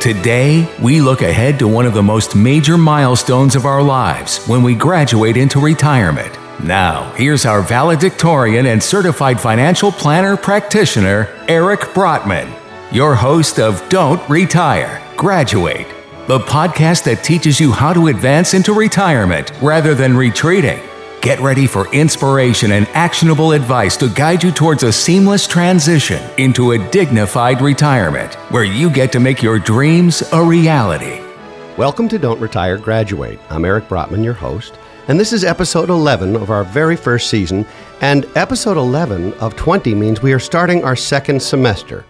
Today, we look ahead to one of the most major milestones of our lives when we graduate into retirement. Now, here's our valedictorian and certified financial planner practitioner, Eric Brotman, your host of Don't Retire, Graduate, the podcast that teaches you how to advance into retirement rather than retreating. Get ready for inspiration and actionable advice to guide you towards a seamless transition into a dignified retirement where you get to make your dreams a reality. Welcome to Don't Retire, Graduate. I'm Eric Brotman, your host, and this is episode 11 of our very first season. And episode 11 of 20 means we are starting our second semester.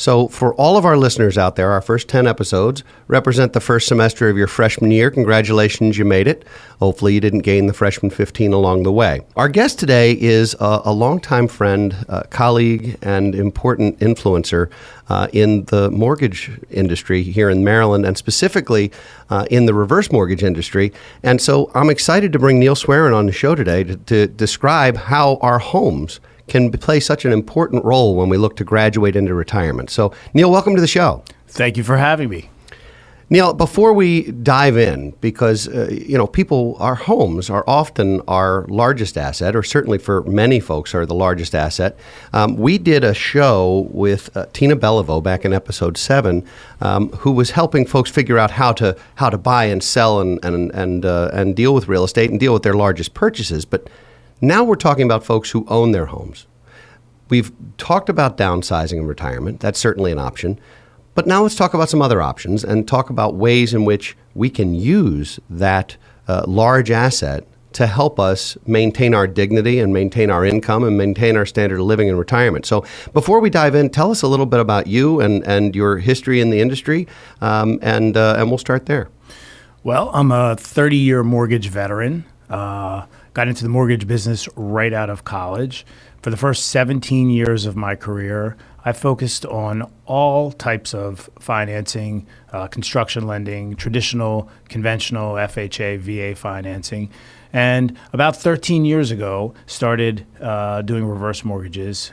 So, for all of our listeners out there, our first 10 episodes represent the first semester of your freshman year. Congratulations, you made it. Hopefully, you didn't gain the freshman 15 along the way. Our guest today is a, a longtime friend, colleague, and important influencer uh, in the mortgage industry here in Maryland, and specifically uh, in the reverse mortgage industry. And so, I'm excited to bring Neil Swearin on the show today to, to describe how our homes can play such an important role when we look to graduate into retirement. So, Neil, welcome to the show. Thank you for having me. Neil, before we dive in, because uh, you know people, our homes are often our largest asset, or certainly for many folks are the largest asset. Um, we did a show with uh, Tina Beliveau back in episode seven, um, who was helping folks figure out how to how to buy and sell and and and uh, and deal with real estate and deal with their largest purchases, but now we're talking about folks who own their homes. We've talked about downsizing in retirement. That's certainly an option. But now let's talk about some other options and talk about ways in which we can use that uh, large asset to help us maintain our dignity and maintain our income and maintain our standard of living in retirement. So, before we dive in, tell us a little bit about you and, and your history in the industry, um, and, uh, and we'll start there. Well, I'm a 30 year mortgage veteran. Uh, got into the mortgage business right out of college. For the first 17 years of my career, I focused on all types of financing, uh, construction lending, traditional, conventional FHA, VA financing. And about 13 years ago, started uh, doing reverse mortgages,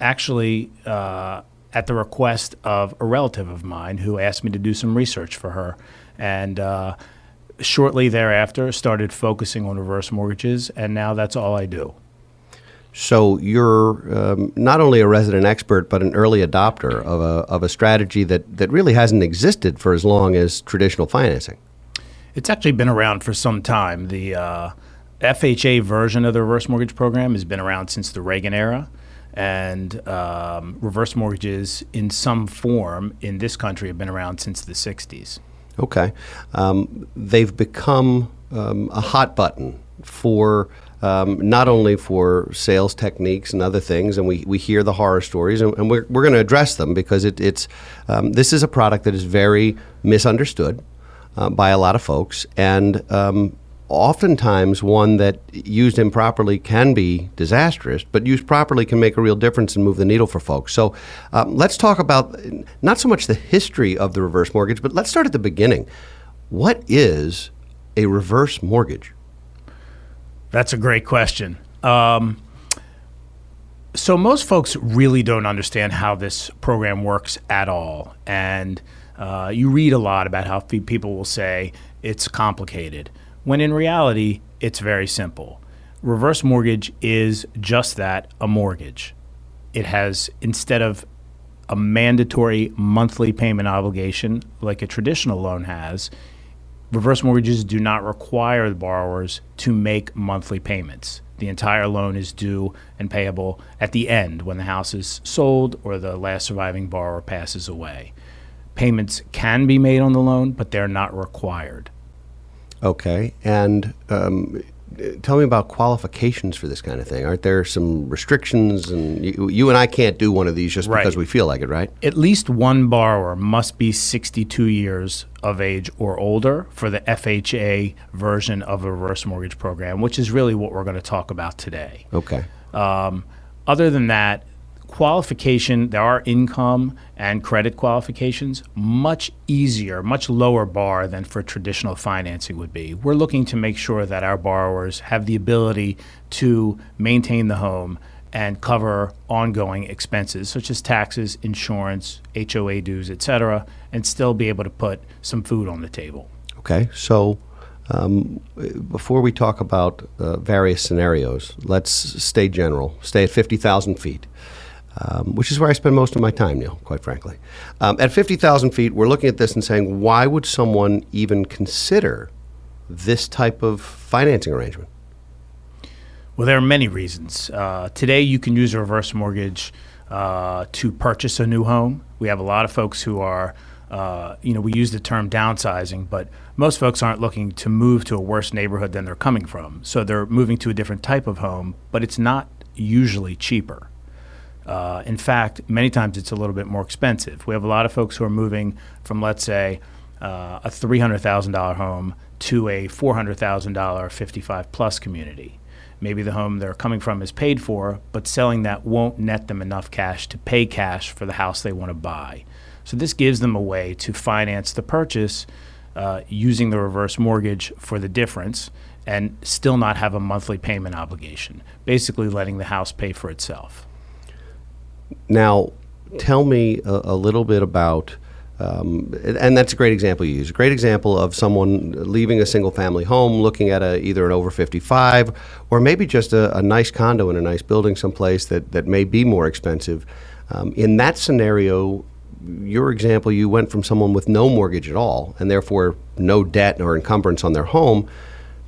actually uh, at the request of a relative of mine who asked me to do some research for her. And uh, shortly thereafter, started focusing on reverse mortgages, and now that's all I do. So you're um, not only a resident expert, but an early adopter of a, of a strategy that, that really hasn't existed for as long as traditional financing. It's actually been around for some time. The uh, FHA version of the reverse mortgage program has been around since the Reagan era. And um, reverse mortgages in some form in this country have been around since the 60s. Okay. Um, they've become um, a hot button for um, not only for sales techniques and other things, and we, we hear the horror stories, and, and we're, we're going to address them because it, it's um, this is a product that is very misunderstood uh, by a lot of folks, and um, oftentimes one that used improperly can be disastrous, but used properly can make a real difference and move the needle for folks. So um, let's talk about not so much the history of the reverse mortgage, but let's start at the beginning. What is a reverse mortgage? That's a great question. Um, so most folks really don't understand how this program works at all, and uh, you read a lot about how people will say it's complicated when in reality, it's very simple. Reverse mortgage is just that a mortgage. It has, instead of a mandatory monthly payment obligation like a traditional loan has, reverse mortgages do not require the borrowers to make monthly payments. The entire loan is due and payable at the end when the house is sold or the last surviving borrower passes away. Payments can be made on the loan, but they're not required. Okay, and um, tell me about qualifications for this kind of thing. Aren't there some restrictions? And you, you and I can't do one of these just right. because we feel like it, right? At least one borrower must be 62 years of age or older for the FHA version of a reverse mortgage program, which is really what we're going to talk about today. Okay. Um, other than that, qualification, there are income and credit qualifications, much easier, much lower bar than for traditional financing would be. We're looking to make sure that our borrowers have the ability to maintain the home, and cover ongoing expenses such as taxes, insurance, HOA dues, etc., and still be able to put some food on the table. Okay, so um, before we talk about uh, various scenarios, let's stay general. Stay at 50,000 feet, um, which is where I spend most of my time, Neil, quite frankly. Um, at 50,000 feet, we're looking at this and saying, why would someone even consider this type of financing arrangement? Well, there are many reasons. Uh, today, you can use a reverse mortgage uh, to purchase a new home. We have a lot of folks who are, uh, you know, we use the term downsizing, but most folks aren't looking to move to a worse neighborhood than they're coming from. So they're moving to a different type of home, but it's not usually cheaper. Uh, in fact, many times it's a little bit more expensive. We have a lot of folks who are moving from, let's say, uh, a $300,000 home to a $400,000 55 plus community maybe the home they're coming from is paid for, but selling that won't net them enough cash to pay cash for the house they want to buy. So this gives them a way to finance the purchase uh, using the reverse mortgage for the difference and still not have a monthly payment obligation, basically letting the house pay for itself. Now, tell me a, a little bit about um, and that's a great example you use. A great example of someone leaving a single family home, looking at a, either an over 55 or maybe just a, a, nice condo in a nice building someplace that, that may be more expensive. Um, in that scenario, your example, you went from someone with no mortgage at all and therefore no debt or encumbrance on their home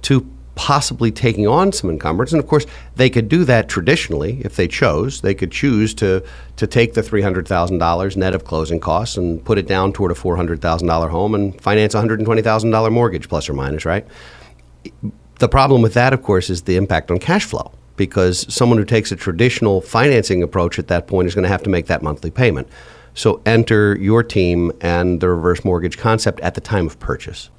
to possibly taking on some encumbrance. And of course, they could do that traditionally if they chose. They could choose to, to take the $300,000 net of closing costs and put it down toward a $400,000 home and finance a $120,000 mortgage, plus or minus, right? The problem with that, of course, is the impact on cash flow because someone who takes a traditional financing approach at that point is going to have to make that monthly payment. So enter your team and the reverse mortgage concept at the time of purchase.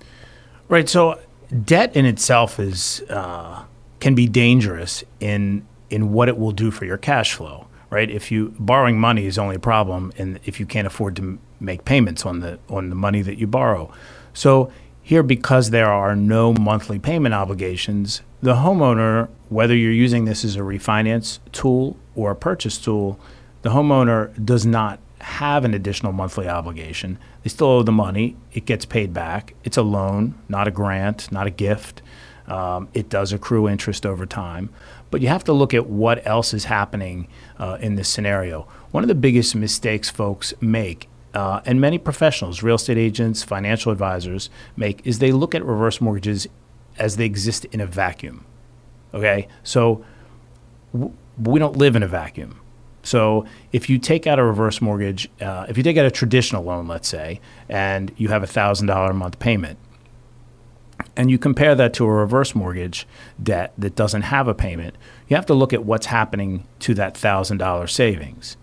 Right. So debt in itself is uh, can be dangerous in in what it will do for your cash flow. Right, if you borrowing money is only a problem, and if you can't afford to m- make payments on the on the money that you borrow, so here because there are no monthly payment obligations, the homeowner, whether you're using this as a refinance tool or a purchase tool, the homeowner does not have an additional monthly obligation. They still owe the money. It gets paid back. It's a loan, not a grant, not a gift. Um, it does accrue interest over time. But you have to look at what else is happening uh, in this scenario. One of the biggest mistakes folks make, uh, and many professionals, real estate agents, financial advisors make, is they look at reverse mortgages as they exist in a vacuum. Okay? So w- we don't live in a vacuum so if you take out a reverse mortgage, uh, if you take out a traditional loan, let's say, and you have a thousand dollar a month payment, and you compare that to a reverse mortgage debt that doesn't have a payment, you have to look at what's happening to that thousand dollar savings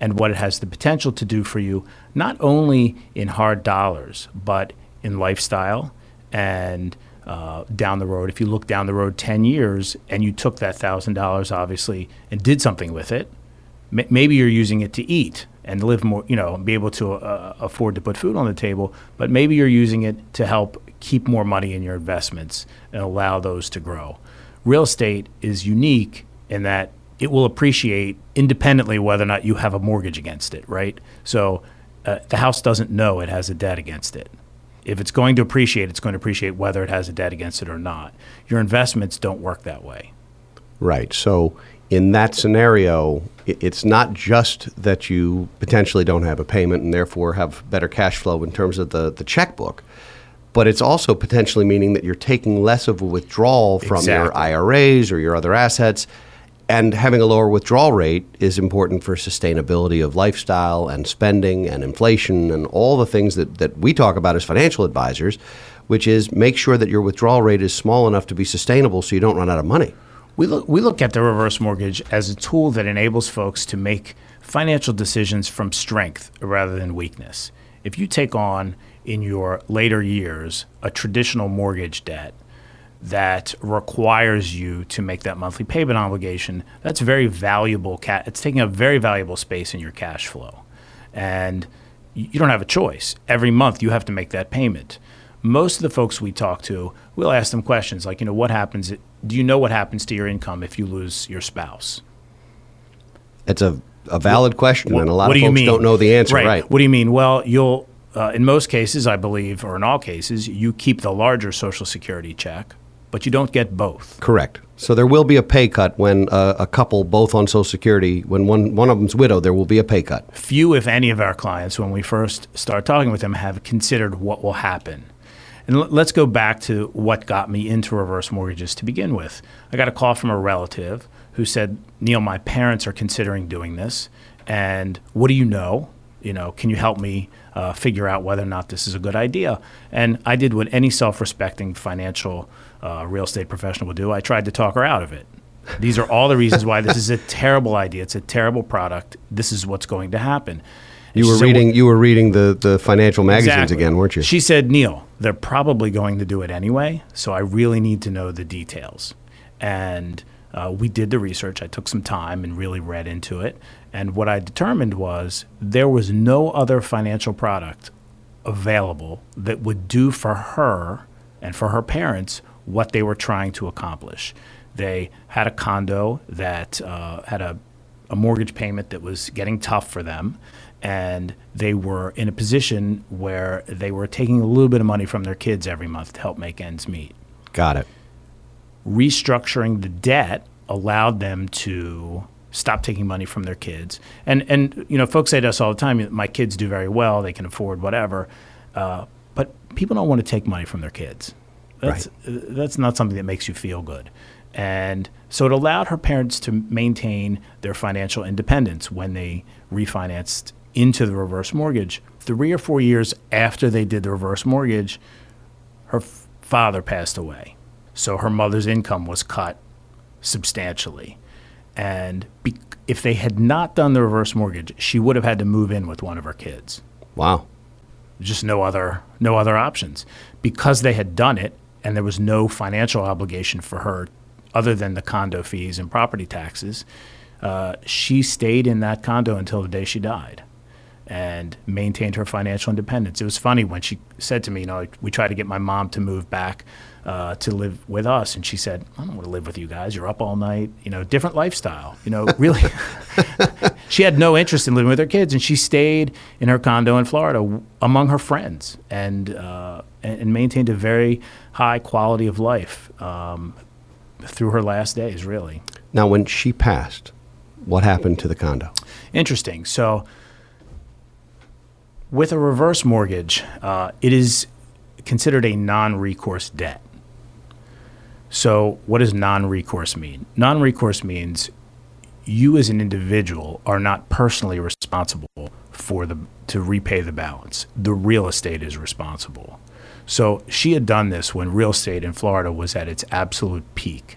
and what it has the potential to do for you, not only in hard dollars, but in lifestyle and uh, down the road. If you look down the road 10 years and you took that $1,000, obviously, and did something with it, maybe you're using it to eat and live more, you know, be able to uh, afford to put food on the table, but maybe you're using it to help keep more money in your investments and allow those to grow. Real estate is unique in that it will appreciate independently whether or not you have a mortgage against it, right? So uh, the house doesn't know it has a debt against it. If it's going to appreciate, it's going to appreciate whether it has a debt against it or not. Your investments don't work that way. Right. So in that scenario, it's not just that you potentially don't have a payment and therefore have better cash flow in terms of the, the checkbook, but it's also potentially meaning that you're taking less of a withdrawal from exactly. your IRAs or your other assets. And having a lower withdrawal rate is important for sustainability of lifestyle and spending and inflation and all the things that, that we talk about as financial advisors, which is make sure that your withdrawal rate is small enough to be sustainable so you don't run out of money. We look, we look at the reverse mortgage as a tool that enables folks to make financial decisions from strength rather than weakness. If you take on in your later years a traditional mortgage debt that requires you to make that monthly payment obligation, that's very valuable. Ca- it's taking a very valuable space in your cash flow. And you don't have a choice. Every month you have to make that payment. Most of the folks we talk to, we'll ask them questions like, you know, what happens do you know what happens to your income if you lose your spouse? It's a, a valid question, and a lot what of do folks don't know the answer. Right. What do you mean? Well, you'll uh, in most cases, I believe, or in all cases, you keep the larger Social Security check, but you don't get both. Correct. So there will be a pay cut when uh, a couple, both on Social Security, when one one of them's widowed, there will be a pay cut. Few, if any, of our clients, when we first start talking with them, have considered what will happen. And l- let's go back to what got me into reverse mortgages to begin with. I got a call from a relative who said, Neil, my parents are considering doing this. And what do you know? You know, can you help me uh, figure out whether or not this is a good idea? And I did what any self respecting financial uh, real estate professional would do I tried to talk her out of it. These are all the reasons why this is a terrible idea. It's a terrible product. This is what's going to happen. You were said, reading you were reading the, the financial magazines Exactly. again, weren't you? She said, Neil, they're probably going to do it anyway, so I really need to know the details. And uh, we did the research. I took some time and really read into it. And what I determined was there was no other financial product available that would do for her and for her parents what they were trying to accomplish. They had a condo that uh, had a, a mortgage payment that was getting tough for them, and they were in a position where they were taking a little bit of money from their kids every month to help make ends meet Got it. restructuring the debt allowed them to stop taking money from their kids. And and you know, folks say to us all the time, "My kids do very well; they can afford whatever." Uh, but people don't want to take money from their kids. That's that's not something that makes you feel good. And so it allowed her parents to maintain their financial independence when they refinanced into the reverse mortgage. Three or four years after they did the reverse mortgage, her f- father passed away. So her mother's income was cut substantially. And be- if they had not done the reverse mortgage, she would have had to move in with one of her kids. Wow. Just no other no other options. Because they had done it and there was no financial obligation for her other than the condo fees and property taxes, uh, she stayed in that condo until the day she died and maintained her financial independence. It was funny when she said to me, you know, we tried to get my mom to move back uh, to live with us, and she said, I don't want to live with you guys. You're up all night, you know, different lifestyle. You know, really, she had no interest in living with her kids, and she stayed in her condo in Florida among her friends and uh, and maintained a very high quality of life um, through her last days. Really Now, when she passed, what happened to the condo? interesting. So with a reverse mortgage, uh, it is considered a non-recourse debt. So, what does non-recourse mean? Non-recourse means you as an individual are not personally responsible for the to repay the balance. The real estate is responsible. So, she had done this when real estate in Florida was at its absolute peak.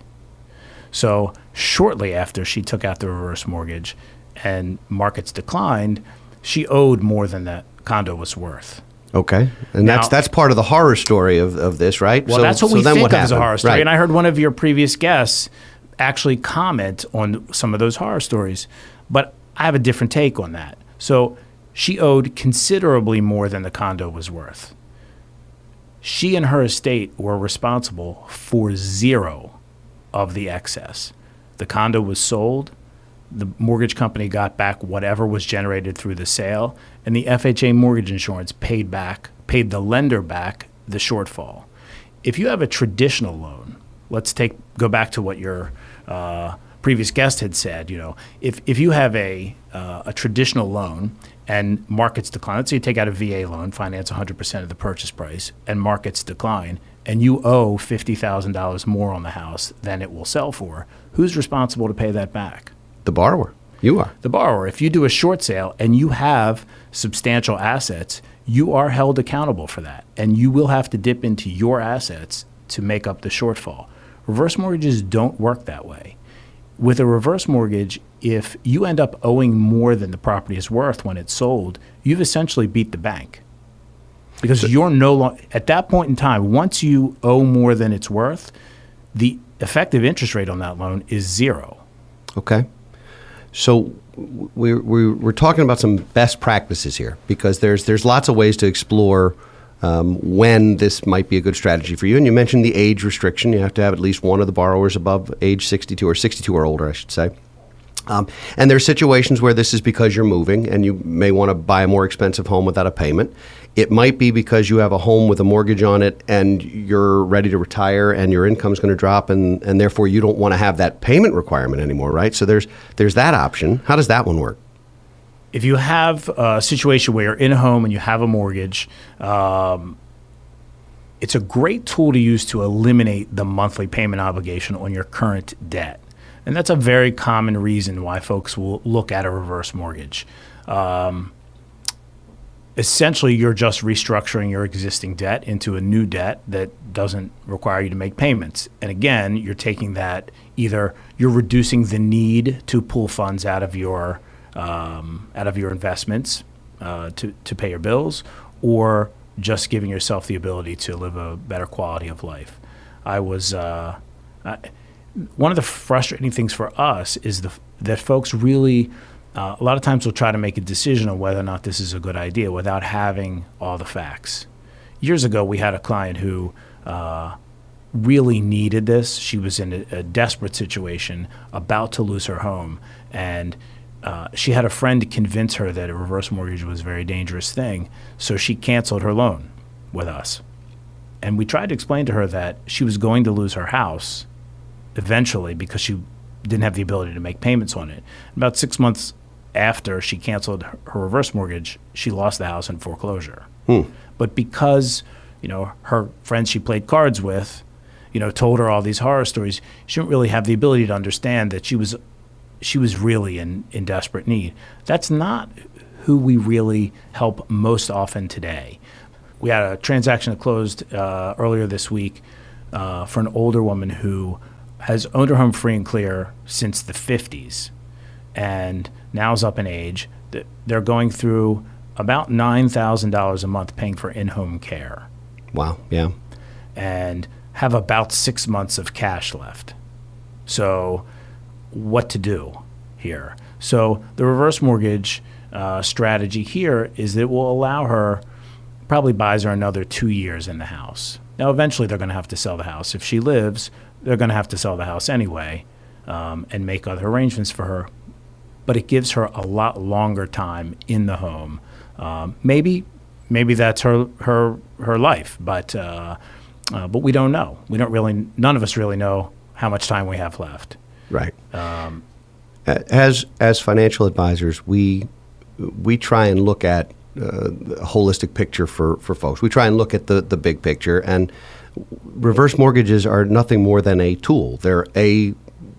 So, shortly after she took out the reverse mortgage and markets declined, she owed more than the condo was worth. Okay, and that's Now- that's part of the horror story of, of this, right? Well, So- that's what so we think what of as a horror story. Right. And I heard one of your previous guests actually comment on some of those horror stories. But I have a different take on that. So she owed considerably more than the condo was worth. She and her estate were responsible for zero of the excess. The condo was sold. The mortgage company got back whatever was generated through the sale, and the FHA mortgage insurance paid back, paid the lender back the shortfall. If you have a traditional loan, let's take go back to what your uh, previous guest had said. You know, if if you have a uh, a traditional loan and markets decline, let's say you take out a VA loan, finance 100% of the purchase price, and markets decline, and you owe $50,000 more on the house than it will sell for, who's responsible to pay that back? the borrower. You are. the borrower. If you do a short sale and you have substantial assets, you are held accountable for that. And you will have to dip into your assets to make up the shortfall. Reverse mortgages don't work that way. With a reverse mortgage, if you end up owing more than the property is worth when it's sold, you've essentially beat the bank. Because you're no longer, at that point in time, once you owe more than it's worth, the effective interest rate on that loan is zero. Okay. So we're, we're, we're talking about some best practices here because there's, there's lots of ways to explore um, when this might be a good strategy for you. And you mentioned the age restriction. You have to have at least one of the borrowers above age 62 or 62 or older, I should say. Um, and there's situations where this is because you're moving and you may want to buy a more expensive home without a payment. It might be because you have a home with a mortgage on it and you're ready to retire and your income's going to drop and, and therefore you don't want to have that payment requirement anymore, right? So there's there's that option. How does that one work? If you have a situation where you're in a home and you have a mortgage, um, it's a great tool to use to eliminate the monthly payment obligation on your current debt. And that's a very common reason why folks will look at a reverse mortgage. Um, essentially, you're just restructuring your existing debt into a new debt that doesn't require you to make payments. And again, you're taking that either you're reducing the need to pull funds out of your um, out of your investments uh, to to pay your bills, or just giving yourself the ability to live a better quality of life. I was uh, I, one of the frustrating things for us is the that folks really uh, a lot of times will try to make a decision on whether or not this is a good idea without having all the facts. Years ago, we had a client who uh, really needed this. She was in a, a, desperate situation, about to lose her home, and uh, she had a friend convince her that a reverse mortgage was a very dangerous thing, so she canceled her loan with us. And we tried to explain to her that she was going to lose her house eventually because she didn't have the ability to make payments on it. About six months after she canceled her, reverse mortgage, she lost the house in foreclosure. Hmm. But because you know her friends she played cards with, you know, told her all these horror stories, she didn't really have the ability to understand that she was she was really in, in desperate need. That's not who we really help most often today. We had a transaction that closed uh, earlier this week uh, for an older woman who has owned her home free and clear since the 50s and now is up in age. They're going through about $9,000 a month paying for in home care. Wow, yeah. And have about six months of cash left. So what to do here. So the reverse mortgage uh, strategy here is that it will allow her, probably buys her another two years in the house. Now, eventually, they're going to have to sell the house. If she lives, they're going to have to sell the house anyway um, and make other arrangements for her. But it gives her a lot longer time in the home. Um, maybe, maybe that's her her her life, but uh, uh, but we don't know. We don't really. None of us really know how much time we have left. Right. Um, as as financial advisors, we we try and look at uh, holistic picture for, for folks. We try and look at the, the big picture, and reverse mortgages are nothing more than a tool. They're a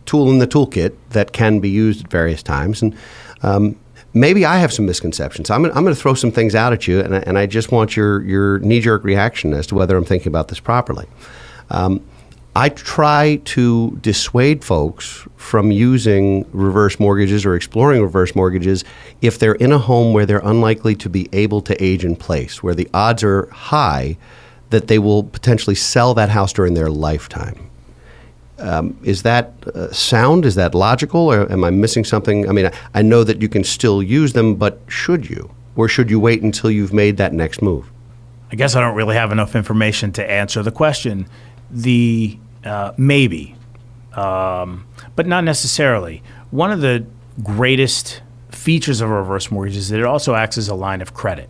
tool in the toolkit that can be used at various times. And um, maybe I have some misconceptions. I'm, I'm going to throw some things out at you, and I, and I just want your, your knee jerk reaction as to whether I'm thinking about this properly. Um, I try to dissuade folks from using reverse mortgages or exploring reverse mortgages if they're in a home where they're unlikely to be able to age in place, where the odds are high that they will potentially sell that house during their lifetime. Um, is that uh, sound? Is that logical? Or am I missing something? I mean, I, I know that you can still use them, but should you? Or should you wait until you've made that next move? I guess I don't really have enough information to answer the question. The uh, maybe, um, but not necessarily. One of the greatest features of a reverse mortgage is that it also acts as a line of credit.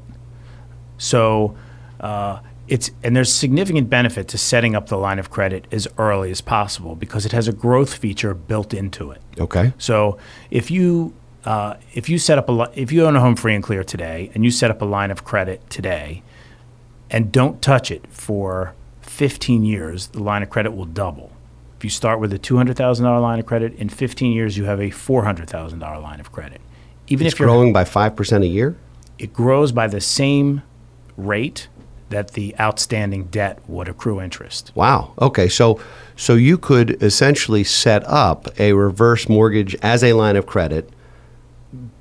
So uh, it's and there's significant benefit to setting up the line of credit as early as possible because it has a growth feature built into it. Okay. So if you uh, if you set up a if you own a home free and clear today and you set up a line of credit today and don't touch it for 15 years, the line of credit will double. If you start with a $200,000 line of credit, in 15 years, you have a $400,000 line of credit. Even it's if you're growing by 5% a year? It grows by the same rate that the outstanding debt would accrue interest. Wow. Okay. So so you could essentially set up a reverse mortgage as a line of credit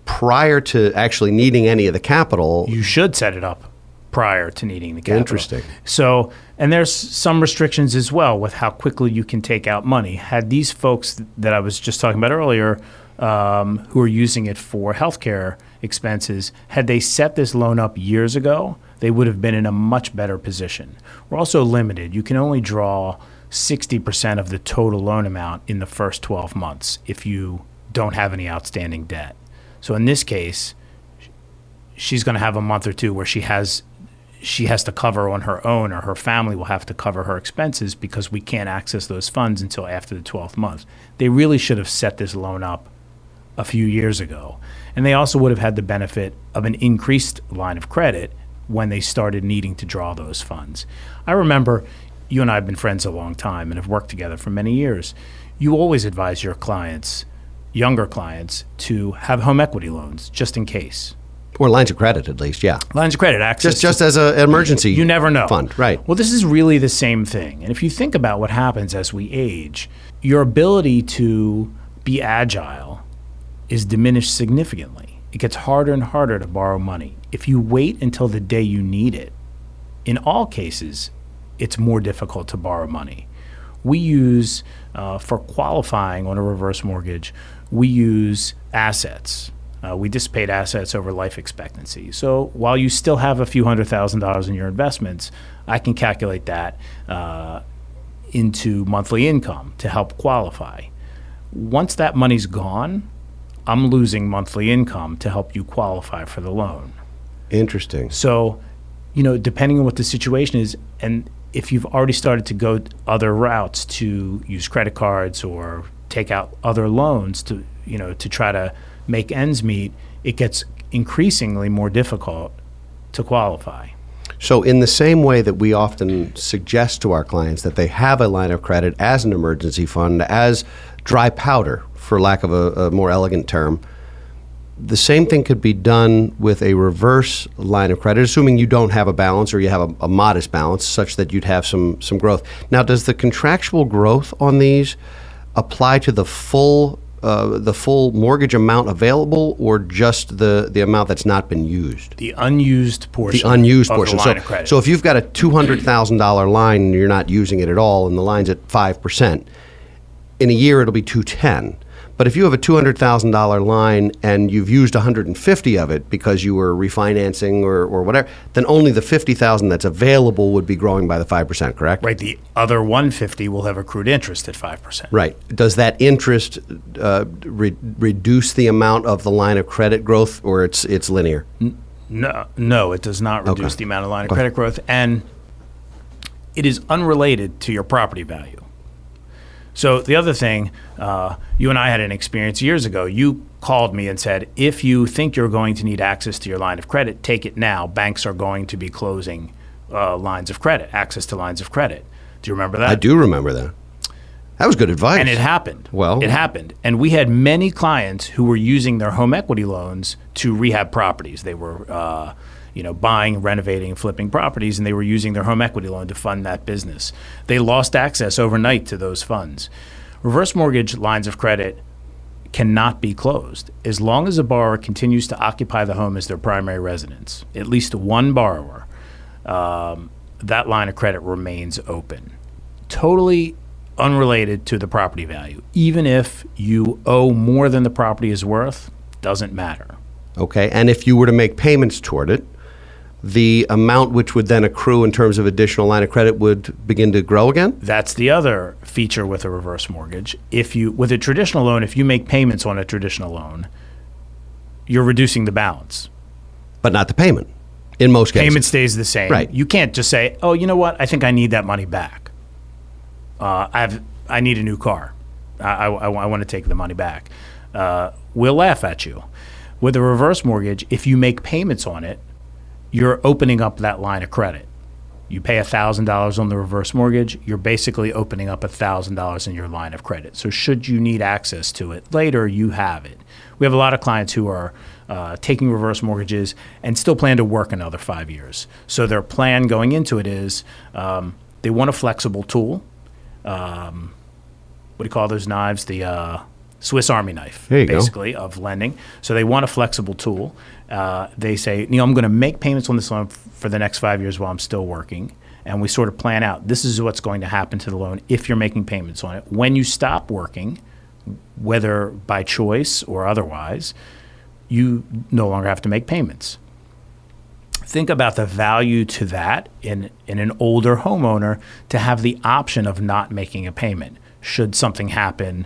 prior to actually needing any of the capital. You should set it up prior to needing the capital. Interesting. So, and there's some restrictions as well with how quickly you can take out money. Had these folks that I was just talking about earlier, um, who are using it for healthcare expenses, had they set this loan up years ago, they would have been in a much better position. We're also limited. You can only draw 60% of the total loan amount in the first 12 months if you don't have any outstanding debt. So in this case, she's going to have a month or two where she has she has to cover on her own or her family will have to cover her expenses because we can't access those funds until after the 12th month. They really should have set this loan up a few years ago. And they also would have had the benefit of an increased line of credit when they started needing to draw those funds. I remember you and I have been friends a long time and have worked together for many years. You always advise your clients, younger clients, to have home equity loans just in case. Or lines of credit, at least, yeah. Lines of credit access. Just, just as an emergency you never know. fund, right. Well, this is really the same thing. And if you think about what happens as we age, your ability to be agile is diminished significantly. It gets harder and harder to borrow money. If you wait until the day you need it, in all cases, it's more difficult to borrow money. We use, uh, for qualifying on a reverse mortgage, we use assets. Uh, we dissipate assets over life expectancy. So while you still have a few hundred thousand dollars in your investments, I can calculate that uh, into monthly income to help qualify. Once that money's gone, I'm losing monthly income to help you qualify for the loan. Interesting. So, you know, depending on what the situation is, and if you've already started to go other routes to use credit cards or take out other loans to, you know, to try to make ends meet, it gets increasingly more difficult to qualify. So, in the same way that we often suggest to our clients that they have a line of credit as an emergency fund, as dry powder, for lack of a, a more elegant term, the same thing could be done with a reverse line of credit, assuming you don't have a balance or you have a, a modest balance, such that you'd have some some growth. Now, does the contractual growth on these apply to the full uh, the full mortgage amount available, or just the the amount that's not been used? The unused portion. the unused of portion. The line so, of credit. so if you've got a two hundred thousand dollar line and you're not using it at all, and the line's at five percent, in a year it'll be two ten. But if you have a two hundred thousand dollar line and you've used one hundred and fifty of it because you were refinancing or, or whatever, then only the fifty thousand that's available would be growing by the five percent. Correct? right, the other 150 will have accrued interest at 5%. Right. Does that interest uh, re- reduce the amount of the line of credit growth, or it's it's linear? No, no, it does not reduce Okay. the amount of line of credit growth, and it is unrelated to your property value. So the other thing, uh, you and I had an experience years ago. You called me and said, if you think you're going to need access to your line of credit, take it now. Banks are going to be closing uh, lines of credit, access to lines of credit. Do you remember that? I do remember that. That was good advice. And it happened. Well- it happened. And we had many clients who were using their home equity loans to rehab properties. They were, uh, you know, buying, renovating, flipping properties, and they were using their home equity loan to fund that business. They lost access overnight to those funds. Reverse mortgage lines of credit cannot be closed as long as a borrower continues to occupy the home as their primary residence. At least one borrower, um, that line of credit remains open totally unrelated to the property value. Even if you owe more than the property is worth, doesn't matter. Okay, and if you were to make payments toward it, the amount which would then accrue in terms of additional line of credit would begin to grow again? That's the other feature with a reverse mortgage. If you with a traditional loan, if you make payments on a traditional loan, you're reducing the balance. But not the payment in most cases. Payment stays the same. Right. You can't just say, "Oh, you know what? I think I need that money back. Uh, I've I need a new car. I, I, I want to take the money back." Uh, we'll laugh at you. With a reverse mortgage, if you make payments on it, you're opening up that line of credit. You pay $1,000 on the reverse mortgage, you're basically opening up $1,000 in your line of credit. So, should you need access to it later, you have it. We have a lot of clients who are uh, taking reverse mortgages and still plan to work another five years. So, their plan going into it is um, they want a flexible tool. Um, what do you call those knives? The uh, Swiss Army knife, you go. basically, of lending. So they want a flexible tool. Uh, they say, Neil, I'm going to make payments on this loan f- for the next five years while I'm still working. And we sort of plan out this is what's going to happen to the loan if you're making payments on it. When you stop working, whether by choice or otherwise, you no longer have to make payments think about the value to that in, in an older homeowner to have the option of not making a payment should something happen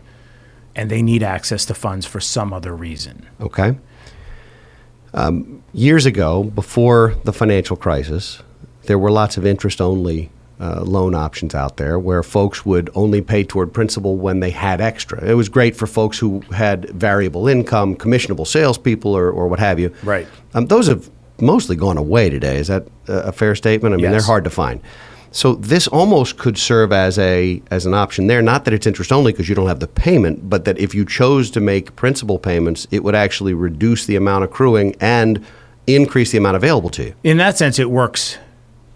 and they need access to funds for some other reason. Okay. Um, years ago, before the financial crisis, there were lots of interest only uh, loan options out there where folks would only pay toward principal when they had extra. It was great for folks who had variable income, commissionable salespeople, or, or what have you. Right. Um, those have mostly gone away today. Is that a fair statement? I mean, Yes. they're hard to find. So this almost could serve as a as an option there. Not that it's interest only because you don't have the payment, but that if you chose to make principal payments, it would actually reduce the amount accruing and increase the amount available to you. In that sense, it works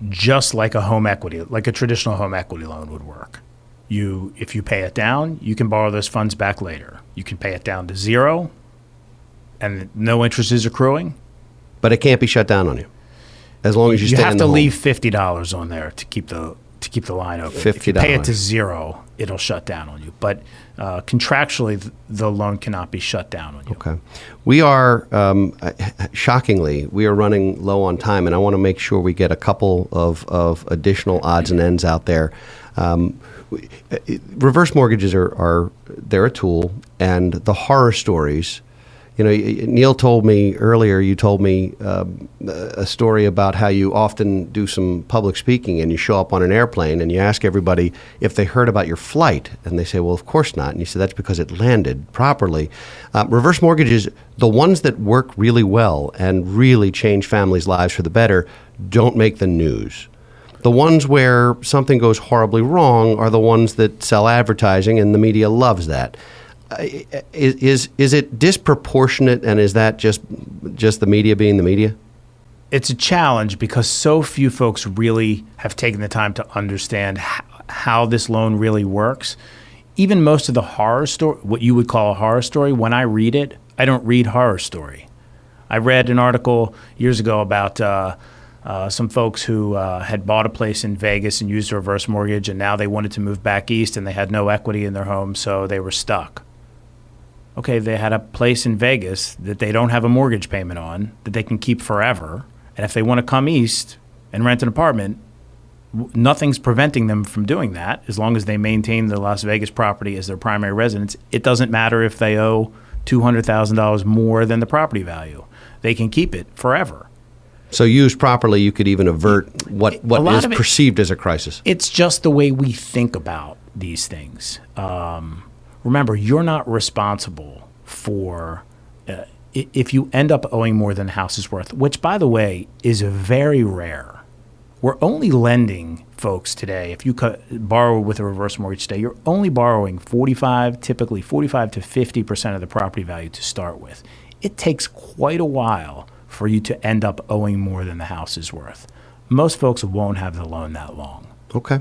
just like a home equity, like a traditional home equity loan would work. You, if you pay it down, you can borrow those funds back later. You can pay it down to zero, and no interest is accruing. But it can't be shut down on you as long as you, You have to leave fifty dollars on there to keep the to keep the line open. If you pay it to zero, it'll shut down on you. But uh, contractually, th- the loan cannot be shut down on you. Okay. We are, um, shockingly, we are running low on time, and I want to make sure we get a couple of, of additional odds and ends out there. Um, uh, reverse mortgages are, are, they're a tool, and the horror stories, you know, Neil told me earlier, you told me um, a story about how you often do some public speaking and you show up on an airplane and you ask everybody if they heard about your flight. And they say, well, of course not. And you say, that's because it landed properly. Uh, reverse mortgages, the ones that work really well and really change families' lives for the better, don't make the news. The ones where something goes horribly wrong are the ones that sell advertising, and the media loves that. Is, is is it disproportionate, and is that just just the media being the media? it's a challenge because so few folks really have taken the time to understand h- how this loan really works. Even most of the horror story, what you would call a horror story, when I read it, I don't read horror story. I read an article years ago about uh, uh, some folks who uh, had bought a place in Vegas and used a reverse mortgage, and now they wanted to move back east and they had no equity in their home, so they were stuck. Okay, they had a place in Vegas that they don't have a mortgage payment on that they can keep forever. And if they want to come east and rent an apartment, w- nothing's preventing them from doing that as long as they maintain the Las Vegas property as their primary residence. It doesn't matter if they owe $200,000 more than the property value. They can keep it forever. So used properly, you could even avert what what is it- perceived as a crisis. It's just the way we think about these things. Um, remember, you're not responsible for uh, if you end up owing more than the house is worth, which, by the way, is very rare. We're only lending folks today. If you co- borrow with a reverse mortgage today, you're only borrowing 45, typically 45 to 50 percent of the property value to start with. It takes quite a while for you to end up owing more than the house is worth. Most folks won't have the loan that long. Okay.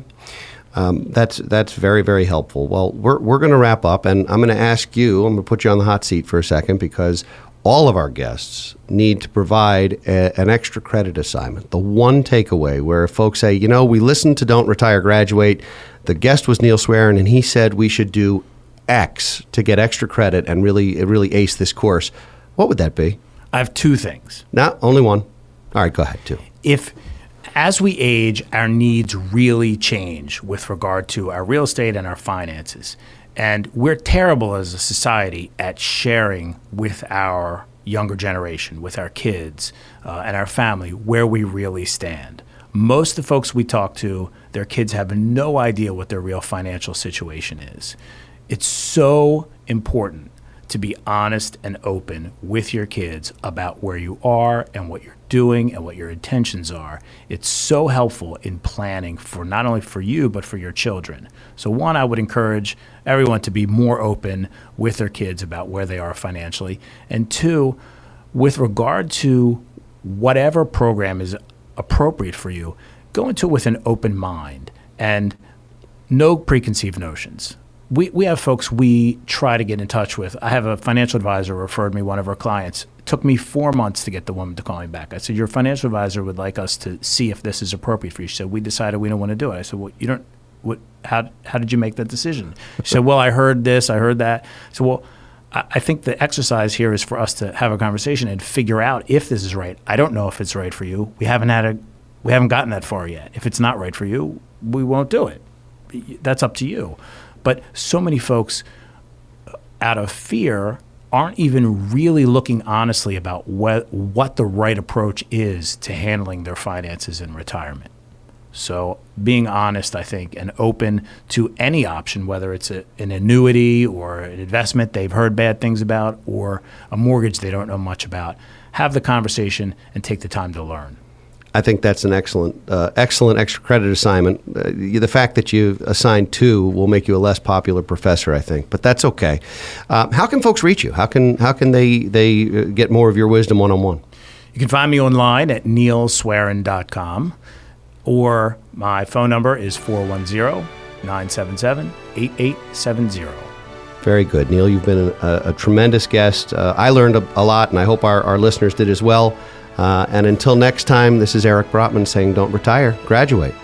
Um, that's that's very very helpful. Well, we're we're going to wrap up, and I'm going to ask you. I'm going to put you on the hot seat for a second because all of our guests need to provide a, an extra credit assignment. The one takeaway where folks say, you know, we listened to Don't Retire Graduate. The guest was Neil Swearin, and he said we should do X to get extra credit and really really ace this course. What would that be? I have two things. No, only one. All right, go ahead. Two. if as we age, our needs really change with regard to our real estate and our finances. And we're terrible as a society at sharing with our younger generation, with our kids uh, and our family, where we really stand. Most of the folks we talk to, their kids have no idea what their real financial situation is. It's so important to be honest and open with your kids about where you are and what you're doing and what your intentions are. It's so helpful in planning for not only for you but for your children. So one I would encourage everyone to be more open with their kids about where they are financially. And two, with regard to whatever program is appropriate for you, go into it with an open mind and no preconceived notions. We, we have folks we try to get in touch with. I have a financial advisor referred me one of our clients. Took me four months to get the woman to call me back. I said, Your financial advisor would like us to see if this is appropriate for you. She said, We decided we don't want to do it. I said, Well, you don't, what, how, how did you make that decision? She said, Well, I heard this, I heard that. So, well, I I think the exercise here is for us to have a conversation and figure out if this is right. I don't know if it's right for you. We haven't had a, we haven't gotten that far yet. If it's not right for you, we won't do it. That's up to you. But so many folks, uh, out of fear, aren't even really looking honestly about what, what the right approach is to handling their finances in retirement. So, being honest, I think, and open to any option, whether it's a, an annuity or an investment they've heard bad things about, or a mortgage they don't know much about, have the conversation and take the time to learn. I think that's an excellent, uh, excellent extra credit assignment. Uh, the fact that you assigned two will make you a less popular professor, I think, but that's okay. Uh, how can folks reach you? How can how can they they uh, get more of your wisdom one on one? You can find me online at neilswerin.com or my phone number is 410 977 8870. Very good. Neil, you've been a, a tremendous guest. Uh, I learned a, a, lot, and I hope our, our listeners did as well. Uh, and until next time, this is Eric Brotman saying, Don't retire, graduate.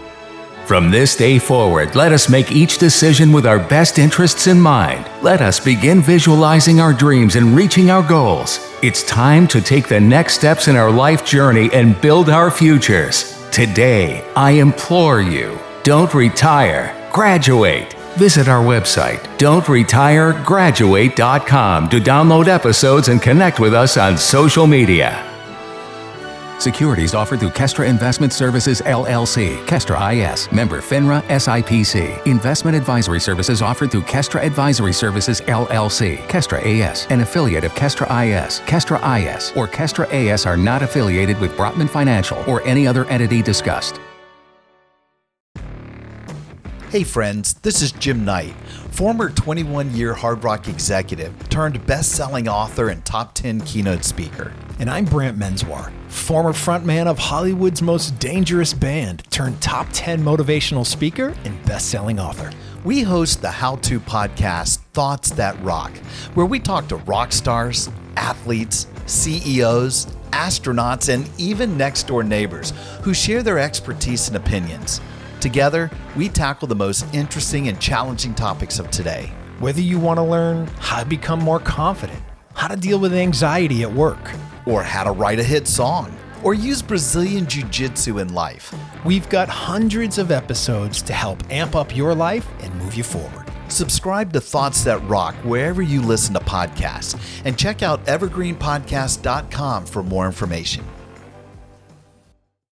From this day forward, let us make each decision with our best interests in mind. Let us begin visualizing our dreams and reaching our goals. It's time to take the next steps in our life journey and build our futures. Today, I implore you don't retire, graduate. Visit our website, don'tretiregraduate.com, to download episodes and connect with us on social media. Securities offered through Kestra Investment Services LLC, Kestra IS, member FINRA SIPC. Investment advisory services offered through Kestra Advisory Services LLC, Kestra AS, an affiliate of Kestra IS. Kestra IS or Kestra AS are not affiliated with Brotman Financial or any other entity discussed. Hey friends, this is Jim Knight, former 21 year Hard Rock executive turned best selling author and top 10 keynote speaker. And I'm Brant Menswar, former frontman of Hollywood's most dangerous band, turned top 10 motivational speaker and best selling author. We host the how to podcast Thoughts That Rock, where we talk to rock stars, athletes, CEOs, astronauts, and even next door neighbors who share their expertise and opinions. Together, we tackle the most interesting and challenging topics of today. Whether you want to learn how to become more confident, how to deal with anxiety at work, or how to write a hit song, or use Brazilian Jiu Jitsu in life, we've got hundreds of episodes to help amp up your life and move you forward. Subscribe to Thoughts That Rock wherever you listen to podcasts and check out evergreenpodcast.com for more information.